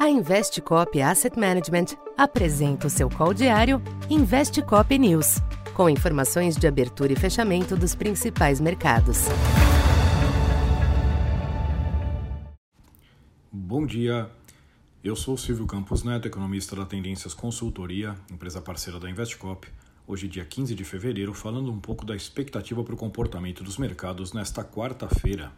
A Investcop Asset Management apresenta o seu call diário Investcop News, com informações de abertura e fechamento dos principais mercados. Bom dia. Eu sou Silvio Campos Neto, economista da Tendências Consultoria, empresa parceira da Investcop. Hoje, dia 15 de fevereiro, falando um pouco da expectativa para o comportamento dos mercados nesta quarta-feira,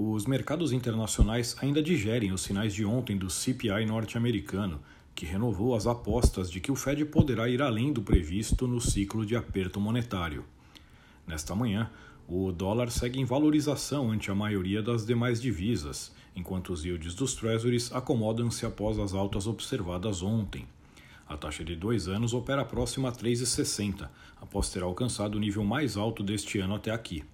os mercados internacionais ainda digerem os sinais de ontem do CPI norte-americano, que renovou as apostas de que o Fed poderá ir além do previsto no ciclo de aperto monetário. Nesta manhã, o dólar segue em valorização ante a maioria das demais divisas, enquanto os yields dos treasuries acomodam-se após as altas observadas ontem. A taxa de dois anos opera próxima a 3,60, após ter alcançado o nível mais alto deste ano até aqui.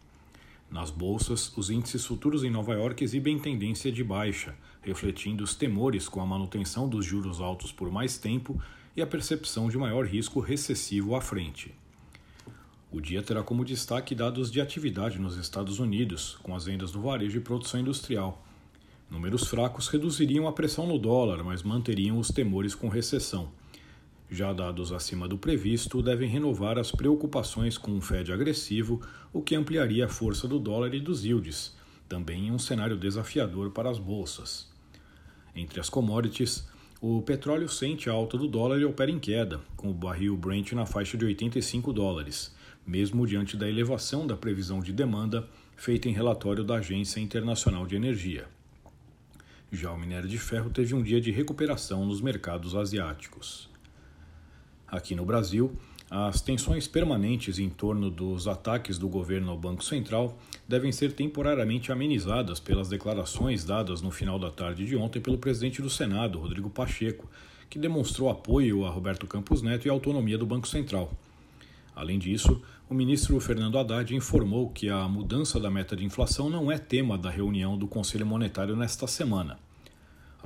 Nas bolsas, os índices futuros em Nova York exibem tendência de baixa, refletindo os temores com a manutenção dos juros altos por mais tempo e a percepção de maior risco recessivo à frente. O dia terá como destaque dados de atividade nos Estados Unidos, com as vendas no varejo e produção industrial. Números fracos reduziriam a pressão no dólar, mas manteriam os temores com recessão já dados acima do previsto, devem renovar as preocupações com um Fed agressivo, o que ampliaria a força do dólar e dos yields, também em um cenário desafiador para as bolsas. Entre as commodities, o petróleo sente a alta do dólar e opera em queda, com o barril Brent na faixa de 85 dólares, mesmo diante da elevação da previsão de demanda feita em relatório da Agência Internacional de Energia. Já o minério de ferro teve um dia de recuperação nos mercados asiáticos. Aqui no Brasil, as tensões permanentes em torno dos ataques do governo ao Banco Central devem ser temporariamente amenizadas pelas declarações dadas no final da tarde de ontem pelo presidente do Senado, Rodrigo Pacheco, que demonstrou apoio a Roberto Campos Neto e a autonomia do Banco Central. Além disso, o ministro Fernando Haddad informou que a mudança da meta de inflação não é tema da reunião do Conselho Monetário nesta semana.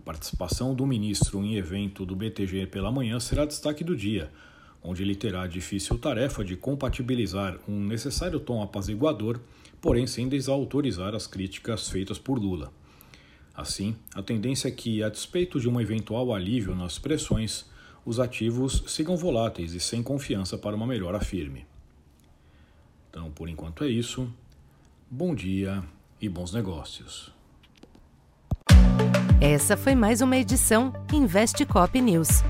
Participação do ministro em evento do BTG pela manhã será destaque do dia, onde ele terá a difícil tarefa de compatibilizar um necessário tom apaziguador, porém sem desautorizar as críticas feitas por Lula. Assim, a tendência é que, a despeito de um eventual alívio nas pressões, os ativos sigam voláteis e sem confiança para uma melhora firme. Então, por enquanto é isso. Bom dia e bons negócios. Essa foi mais uma edição Investe Cop News.